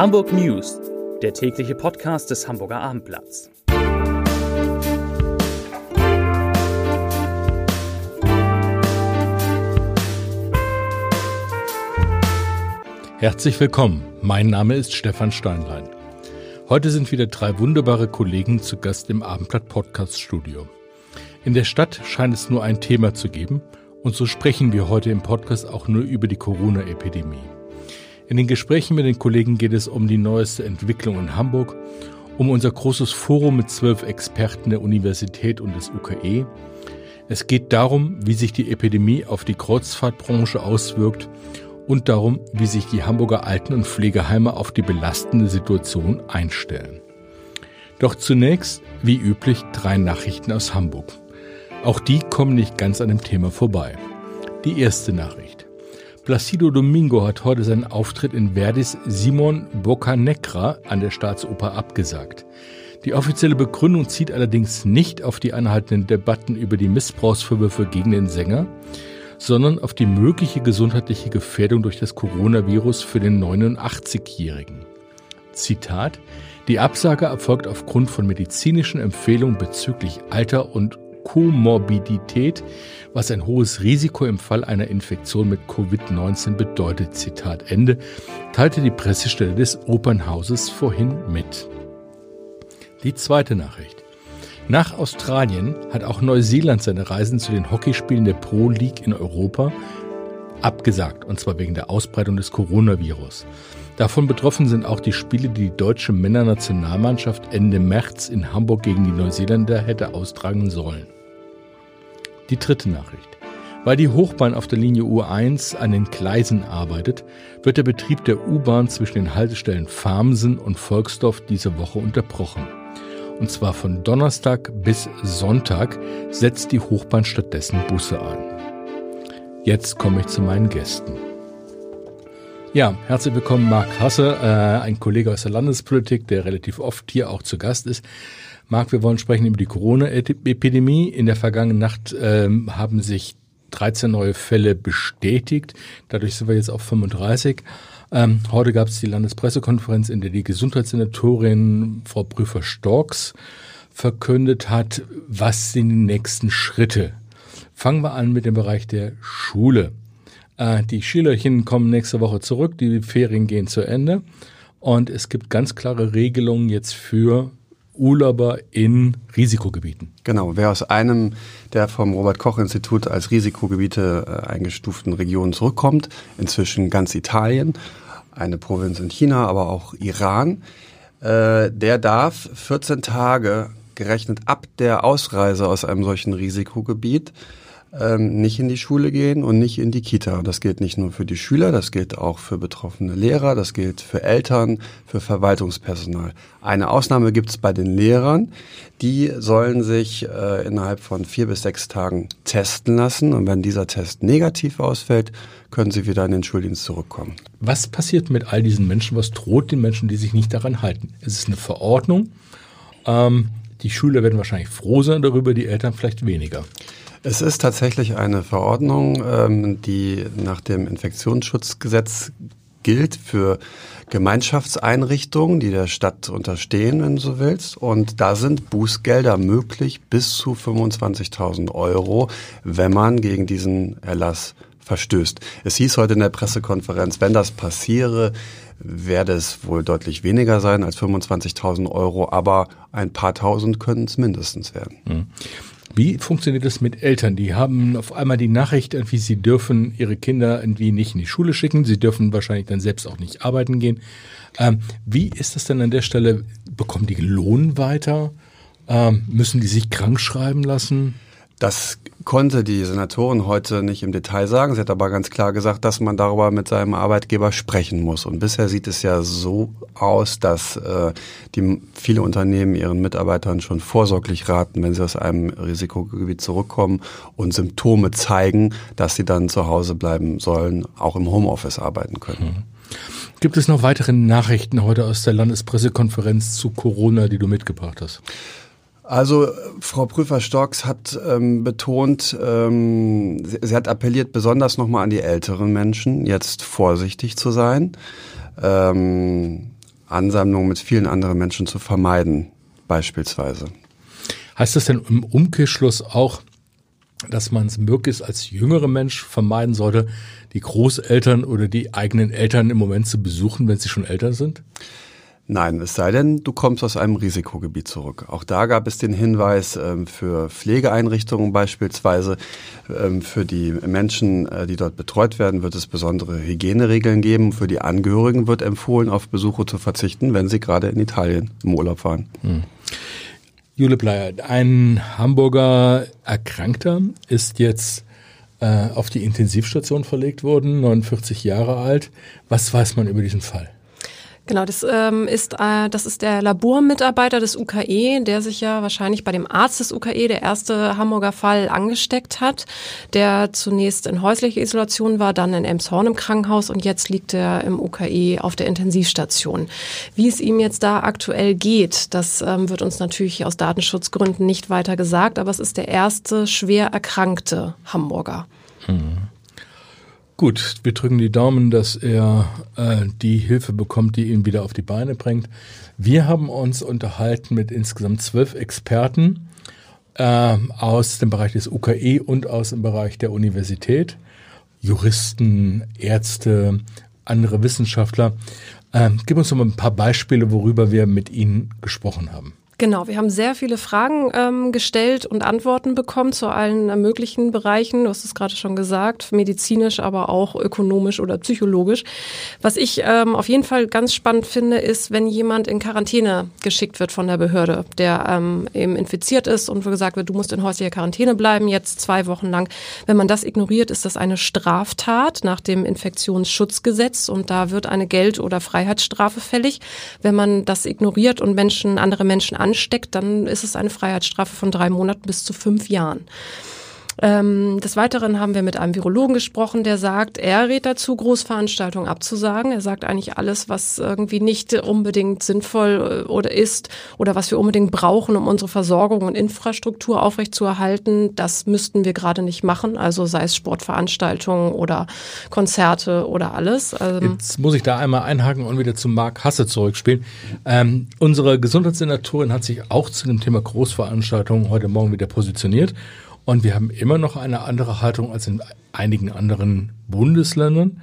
Hamburg News, der tägliche Podcast des Hamburger Abendblatts. Herzlich willkommen, mein Name ist Stefan Steinlein. Heute sind wieder drei wunderbare Kollegen zu Gast im Abendblatt Podcast Studio. In der Stadt scheint es nur ein Thema zu geben und so sprechen wir heute im Podcast auch nur über die Corona-Epidemie. In den Gesprächen mit den Kollegen geht es um die neueste Entwicklung in Hamburg, um unser großes Forum mit zwölf Experten der Universität und des UKE. Es geht darum, wie sich die Epidemie auf die Kreuzfahrtbranche auswirkt und darum, wie sich die Hamburger Alten- und Pflegeheime auf die belastende Situation einstellen. Doch zunächst, wie üblich, drei Nachrichten aus Hamburg. Auch die kommen nicht ganz an dem Thema vorbei. Die erste Nachricht. Placido Domingo hat heute seinen Auftritt in Verdis Simon Boccanegra an der Staatsoper abgesagt. Die offizielle Begründung zieht allerdings nicht auf die anhaltenden Debatten über die Missbrauchsvorwürfe gegen den Sänger, sondern auf die mögliche gesundheitliche Gefährdung durch das Coronavirus für den 89-Jährigen. Zitat Die Absage erfolgt aufgrund von medizinischen Empfehlungen bezüglich Alter und Komorbidität, was ein hohes Risiko im Fall einer Infektion mit Covid-19 bedeutet. Zitat Ende, teilte die Pressestelle des Opernhauses vorhin mit. Die zweite Nachricht. Nach Australien hat auch Neuseeland seine Reisen zu den Hockeyspielen der Pro League in Europa abgesagt, und zwar wegen der Ausbreitung des Coronavirus. Davon betroffen sind auch die Spiele, die die deutsche Männernationalmannschaft Ende März in Hamburg gegen die Neuseeländer hätte austragen sollen. Die dritte Nachricht. Weil die Hochbahn auf der Linie U1 an den Gleisen arbeitet, wird der Betrieb der U-Bahn zwischen den Haltestellen Farmsen und Volksdorf diese Woche unterbrochen. Und zwar von Donnerstag bis Sonntag setzt die Hochbahn stattdessen Busse an. Jetzt komme ich zu meinen Gästen. Ja, herzlich willkommen Marc Hasse, äh, ein Kollege aus der Landespolitik, der relativ oft hier auch zu Gast ist. Marc, wir wollen sprechen über die Corona-Epidemie. In der vergangenen Nacht ähm, haben sich 13 neue Fälle bestätigt. Dadurch sind wir jetzt auf 35. Ähm, heute gab es die Landespressekonferenz, in der die Gesundheitssenatorin Frau Prüfer-Storks verkündet hat, was sind die nächsten Schritte. Fangen wir an mit dem Bereich der Schule. Äh, die Schülerchen kommen nächste Woche zurück, die Ferien gehen zu Ende und es gibt ganz klare Regelungen jetzt für Urlauber in Risikogebieten. Genau, wer aus einem der vom Robert Koch Institut als Risikogebiete äh, eingestuften Regionen zurückkommt, inzwischen ganz Italien, eine Provinz in China, aber auch Iran, äh, der darf 14 Tage gerechnet ab der Ausreise aus einem solchen Risikogebiet ähm, nicht in die Schule gehen und nicht in die Kita. Das gilt nicht nur für die Schüler, das gilt auch für betroffene Lehrer, das gilt für Eltern, für Verwaltungspersonal. Eine Ausnahme gibt es bei den Lehrern. Die sollen sich äh, innerhalb von vier bis sechs Tagen testen lassen und wenn dieser Test negativ ausfällt, können sie wieder in den Schuldienst zurückkommen. Was passiert mit all diesen Menschen? Was droht den Menschen, die sich nicht daran halten? Es ist eine Verordnung. Ähm, die Schüler werden wahrscheinlich froh sein darüber, die Eltern vielleicht weniger. Es ist tatsächlich eine Verordnung, ähm, die nach dem Infektionsschutzgesetz gilt für Gemeinschaftseinrichtungen, die der Stadt unterstehen, wenn du so willst. Und da sind Bußgelder möglich bis zu 25.000 Euro, wenn man gegen diesen Erlass verstößt. Es hieß heute in der Pressekonferenz, wenn das passiere, werde es wohl deutlich weniger sein als 25.000 Euro, aber ein paar tausend können es mindestens werden. Mhm. Wie funktioniert das mit Eltern? Die haben auf einmal die Nachricht, irgendwie, sie dürfen ihre Kinder irgendwie nicht in die Schule schicken. Sie dürfen wahrscheinlich dann selbst auch nicht arbeiten gehen. Ähm, wie ist das denn an der Stelle? Bekommen die Lohn weiter? Ähm, müssen die sich krank schreiben lassen? Das konnte die Senatorin heute nicht im Detail sagen. Sie hat aber ganz klar gesagt, dass man darüber mit seinem Arbeitgeber sprechen muss. Und bisher sieht es ja so aus, dass äh, die viele Unternehmen ihren Mitarbeitern schon vorsorglich raten, wenn sie aus einem Risikogebiet zurückkommen und Symptome zeigen, dass sie dann zu Hause bleiben sollen, auch im Homeoffice arbeiten können. Mhm. Gibt es noch weitere Nachrichten heute aus der Landespressekonferenz zu Corona, die du mitgebracht hast? Also Frau Prüfer-Storks hat ähm, betont, ähm, sie, sie, hat appelliert besonders nochmal an die älteren Menschen, jetzt vorsichtig zu sein. Ähm, Ansammlung mit vielen anderen Menschen zu vermeiden, beispielsweise. Heißt das denn im Umkehrschluss auch, dass man es möglichst als jüngerer Mensch vermeiden sollte, die Großeltern oder die eigenen Eltern im Moment zu besuchen, wenn sie schon älter sind? Nein, es sei denn, du kommst aus einem Risikogebiet zurück. Auch da gab es den Hinweis ähm, für Pflegeeinrichtungen beispielsweise, ähm, für die Menschen, äh, die dort betreut werden, wird es besondere Hygieneregeln geben. Für die Angehörigen wird empfohlen, auf Besuche zu verzichten, wenn sie gerade in Italien im Urlaub fahren. Hm. Jule Bleier, ein Hamburger Erkrankter ist jetzt äh, auf die Intensivstation verlegt worden, 49 Jahre alt. Was weiß man über diesen Fall? Genau, das ähm, ist äh, das ist der Labormitarbeiter des UKE, der sich ja wahrscheinlich bei dem Arzt des UKE, der erste Hamburger Fall, angesteckt hat, der zunächst in häuslicher Isolation war, dann in Elmshorn im Krankenhaus und jetzt liegt er im UKE auf der Intensivstation. Wie es ihm jetzt da aktuell geht, das ähm, wird uns natürlich aus Datenschutzgründen nicht weiter gesagt, aber es ist der erste schwer erkrankte Hamburger. Hm. Gut, wir drücken die Daumen, dass er äh, die Hilfe bekommt, die ihn wieder auf die Beine bringt. Wir haben uns unterhalten mit insgesamt zwölf Experten äh, aus dem Bereich des UKE und aus dem Bereich der Universität. Juristen, Ärzte, andere Wissenschaftler. Äh, gib uns noch mal ein paar Beispiele, worüber wir mit Ihnen gesprochen haben. Genau, wir haben sehr viele Fragen ähm, gestellt und Antworten bekommen zu allen äh, möglichen Bereichen. Du hast es gerade schon gesagt, medizinisch, aber auch ökonomisch oder psychologisch. Was ich ähm, auf jeden Fall ganz spannend finde, ist, wenn jemand in Quarantäne geschickt wird von der Behörde, der ähm, eben infiziert ist und wo gesagt wird, du musst in häuslicher Quarantäne bleiben, jetzt zwei Wochen lang. Wenn man das ignoriert, ist das eine Straftat nach dem Infektionsschutzgesetz und da wird eine Geld- oder Freiheitsstrafe fällig. Wenn man das ignoriert und Menschen, andere Menschen an ansteckt, dann ist es eine Freiheitsstrafe von drei Monaten bis zu fünf Jahren. Ähm, des Weiteren haben wir mit einem Virologen gesprochen, der sagt, er rät dazu, Großveranstaltungen abzusagen. Er sagt eigentlich alles, was irgendwie nicht unbedingt sinnvoll äh, oder ist oder was wir unbedingt brauchen, um unsere Versorgung und Infrastruktur aufrechtzuerhalten, das müssten wir gerade nicht machen. Also sei es Sportveranstaltungen oder Konzerte oder alles. Ähm Jetzt muss ich da einmal einhaken und wieder zu Marc Hasse zurückspielen. Ähm, unsere Gesundheitssenatorin hat sich auch zu dem Thema Großveranstaltungen heute Morgen wieder positioniert und wir haben immer noch eine andere Haltung als in einigen anderen Bundesländern.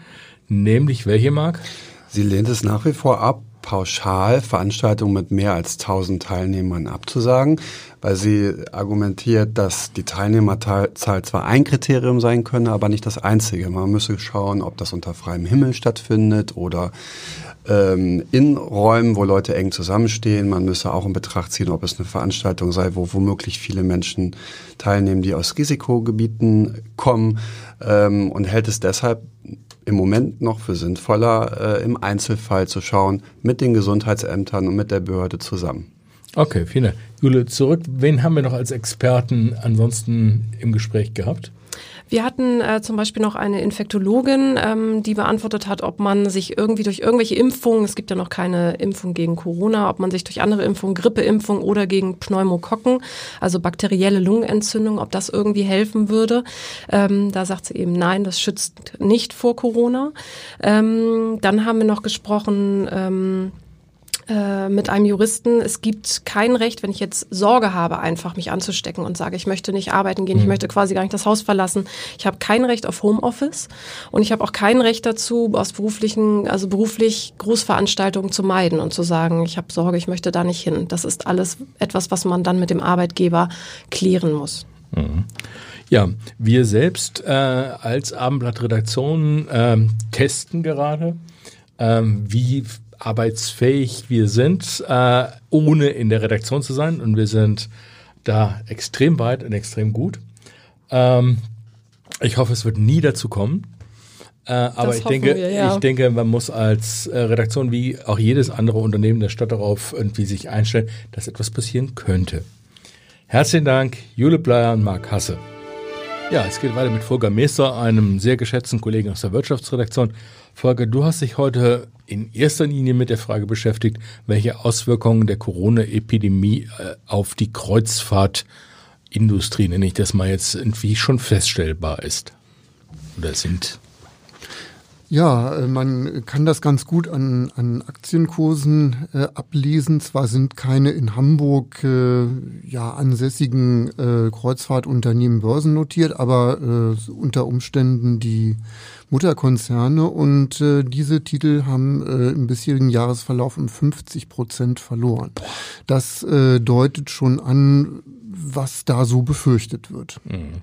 Nämlich welche, Marc? Sie lehnt es nach wie vor ab, pauschal Veranstaltungen mit mehr als 1000 Teilnehmern abzusagen, weil sie argumentiert, dass die Teilnehmerzahl zwar ein Kriterium sein könne, aber nicht das einzige. Man müsse schauen, ob das unter freiem Himmel stattfindet oder ähm, in Räumen, wo Leute eng zusammenstehen. Man müsse auch in Betracht ziehen, ob es eine Veranstaltung sei, wo womöglich viele Menschen teilnehmen, die aus Risikogebieten kommen ähm, und hält es deshalb im Moment noch für sinnvoller, äh, im Einzelfall zu schauen, mit den Gesundheitsämtern und mit der Behörde zusammen. Okay, vielen Dank. Jule, zurück. Wen haben wir noch als Experten ansonsten im Gespräch gehabt? Wir hatten äh, zum Beispiel noch eine Infektologin, ähm, die beantwortet hat, ob man sich irgendwie durch irgendwelche Impfungen, es gibt ja noch keine Impfung gegen Corona, ob man sich durch andere Impfungen, Grippeimpfung oder gegen Pneumokokken, also bakterielle Lungenentzündung, ob das irgendwie helfen würde. Ähm, da sagt sie eben nein, das schützt nicht vor Corona. Ähm, dann haben wir noch gesprochen, ähm, äh, mit einem Juristen, es gibt kein Recht, wenn ich jetzt Sorge habe, einfach mich anzustecken und sage, ich möchte nicht arbeiten gehen, mhm. ich möchte quasi gar nicht das Haus verlassen. Ich habe kein Recht auf Homeoffice und ich habe auch kein Recht dazu, aus beruflichen, also beruflich Großveranstaltungen zu meiden und zu sagen, ich habe Sorge, ich möchte da nicht hin. Das ist alles etwas, was man dann mit dem Arbeitgeber klären muss. Mhm. Ja, wir selbst äh, als Abendblattredaktion äh, testen gerade, ähm, wie arbeitsfähig wir sind, äh, ohne in der Redaktion zu sein. Und wir sind da extrem weit und extrem gut. Ähm, ich hoffe, es wird nie dazu kommen. Äh, aber ich denke, wir, ja. ich denke, man muss als äh, Redaktion wie auch jedes andere Unternehmen der Stadt darauf irgendwie sich einstellen, dass etwas passieren könnte. Herzlichen Dank, Jule Bleier und Marc Hasse. Ja, es geht weiter mit Volker Meester, einem sehr geschätzten Kollegen aus der Wirtschaftsredaktion. Volker, du hast dich heute in erster Linie mit der Frage beschäftigt, welche Auswirkungen der Corona-Epidemie äh, auf die Kreuzfahrtindustrie, nenne ich das mal jetzt, irgendwie schon feststellbar ist oder sind. Ja, äh, man kann das ganz gut an, an Aktienkursen äh, ablesen. Zwar sind keine in Hamburg äh, ja ansässigen äh, Kreuzfahrtunternehmen börsennotiert, aber äh, unter Umständen die Mutterkonzerne und äh, diese Titel haben äh, im bisherigen Jahresverlauf um 50 Prozent verloren. Das äh, deutet schon an, was da so befürchtet wird. Mhm.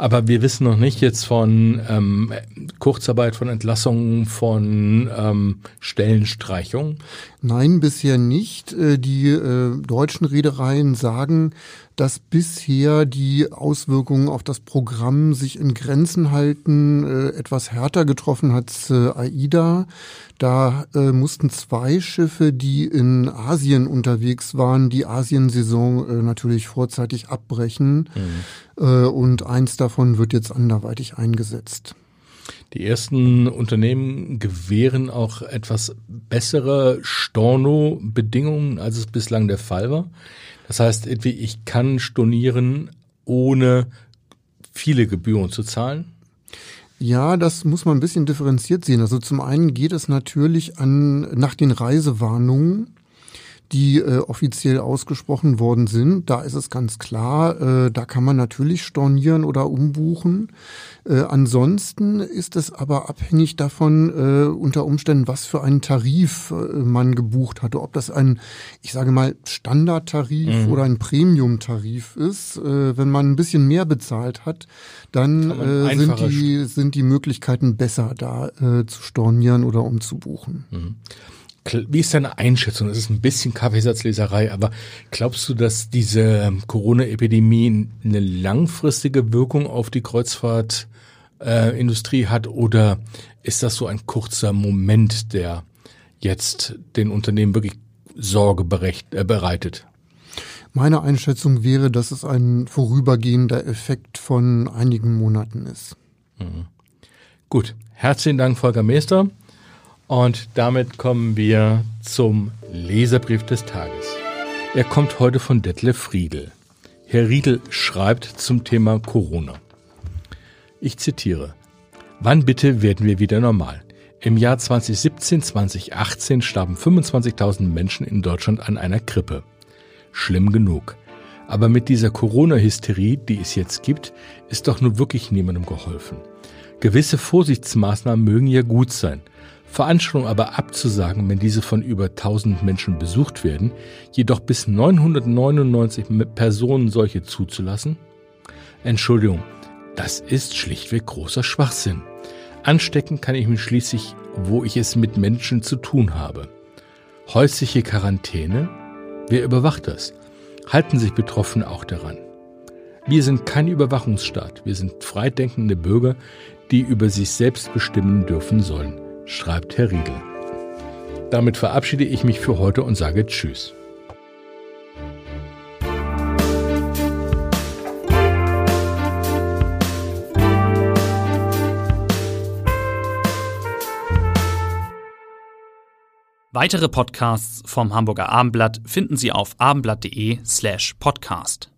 Aber wir wissen noch nicht jetzt von ähm, Kurzarbeit, von Entlassungen, von ähm, Stellenstreichung. Nein, bisher nicht. Äh, die äh, deutschen Reedereien sagen, dass bisher die Auswirkungen auf das Programm sich in Grenzen halten. Äh, etwas härter getroffen hat äh, AIDA. Da äh, mussten zwei Schiffe, die in Asien unterwegs waren, die Asiensaison äh, natürlich vorzeitig abbrechen. Mhm. Äh, und eins davon wird jetzt anderweitig eingesetzt. Die ersten Unternehmen gewähren auch etwas bessere Storno-Bedingungen, als es bislang der Fall war. Das heißt, ich kann stornieren, ohne viele Gebühren zu zahlen. Ja, das muss man ein bisschen differenziert sehen. Also zum einen geht es natürlich an, nach den Reisewarnungen die äh, offiziell ausgesprochen worden sind. Da ist es ganz klar, äh, da kann man natürlich stornieren oder umbuchen. Äh, ansonsten ist es aber abhängig davon, äh, unter Umständen, was für einen Tarif äh, man gebucht hatte. Ob das ein, ich sage mal, Standardtarif mhm. oder ein Premium-Tarif ist. Äh, wenn man ein bisschen mehr bezahlt hat, dann äh, sind, die, sind die Möglichkeiten besser, da äh, zu stornieren oder umzubuchen. Mhm. Wie ist deine Einschätzung? Das ist ein bisschen Kaffeesatzleserei, aber glaubst du, dass diese Corona-Epidemie eine langfristige Wirkung auf die Kreuzfahrtindustrie äh, hat oder ist das so ein kurzer Moment, der jetzt den Unternehmen wirklich Sorge berecht, äh, bereitet? Meine Einschätzung wäre, dass es ein vorübergehender Effekt von einigen Monaten ist. Mhm. Gut, herzlichen Dank, Volker Meester. Und damit kommen wir zum Leserbrief des Tages. Er kommt heute von Detlef Riedel. Herr Riedel schreibt zum Thema Corona. Ich zitiere. Wann bitte werden wir wieder normal? Im Jahr 2017, 2018 starben 25.000 Menschen in Deutschland an einer Grippe. Schlimm genug. Aber mit dieser Corona-Hysterie, die es jetzt gibt, ist doch nur wirklich niemandem geholfen. Gewisse Vorsichtsmaßnahmen mögen ja gut sein, Veranstaltungen aber abzusagen, wenn diese von über 1000 Menschen besucht werden, jedoch bis 999 Personen solche zuzulassen? Entschuldigung, das ist schlichtweg großer Schwachsinn. Anstecken kann ich mich schließlich, wo ich es mit Menschen zu tun habe. Häusliche Quarantäne? Wer überwacht das? Halten sich Betroffene auch daran? Wir sind kein Überwachungsstaat, wir sind freidenkende Bürger, die über sich selbst bestimmen dürfen sollen schreibt Herr Riedel. Damit verabschiede ich mich für heute und sage Tschüss. Weitere Podcasts vom Hamburger Abendblatt finden Sie auf abendblatt.de slash podcast.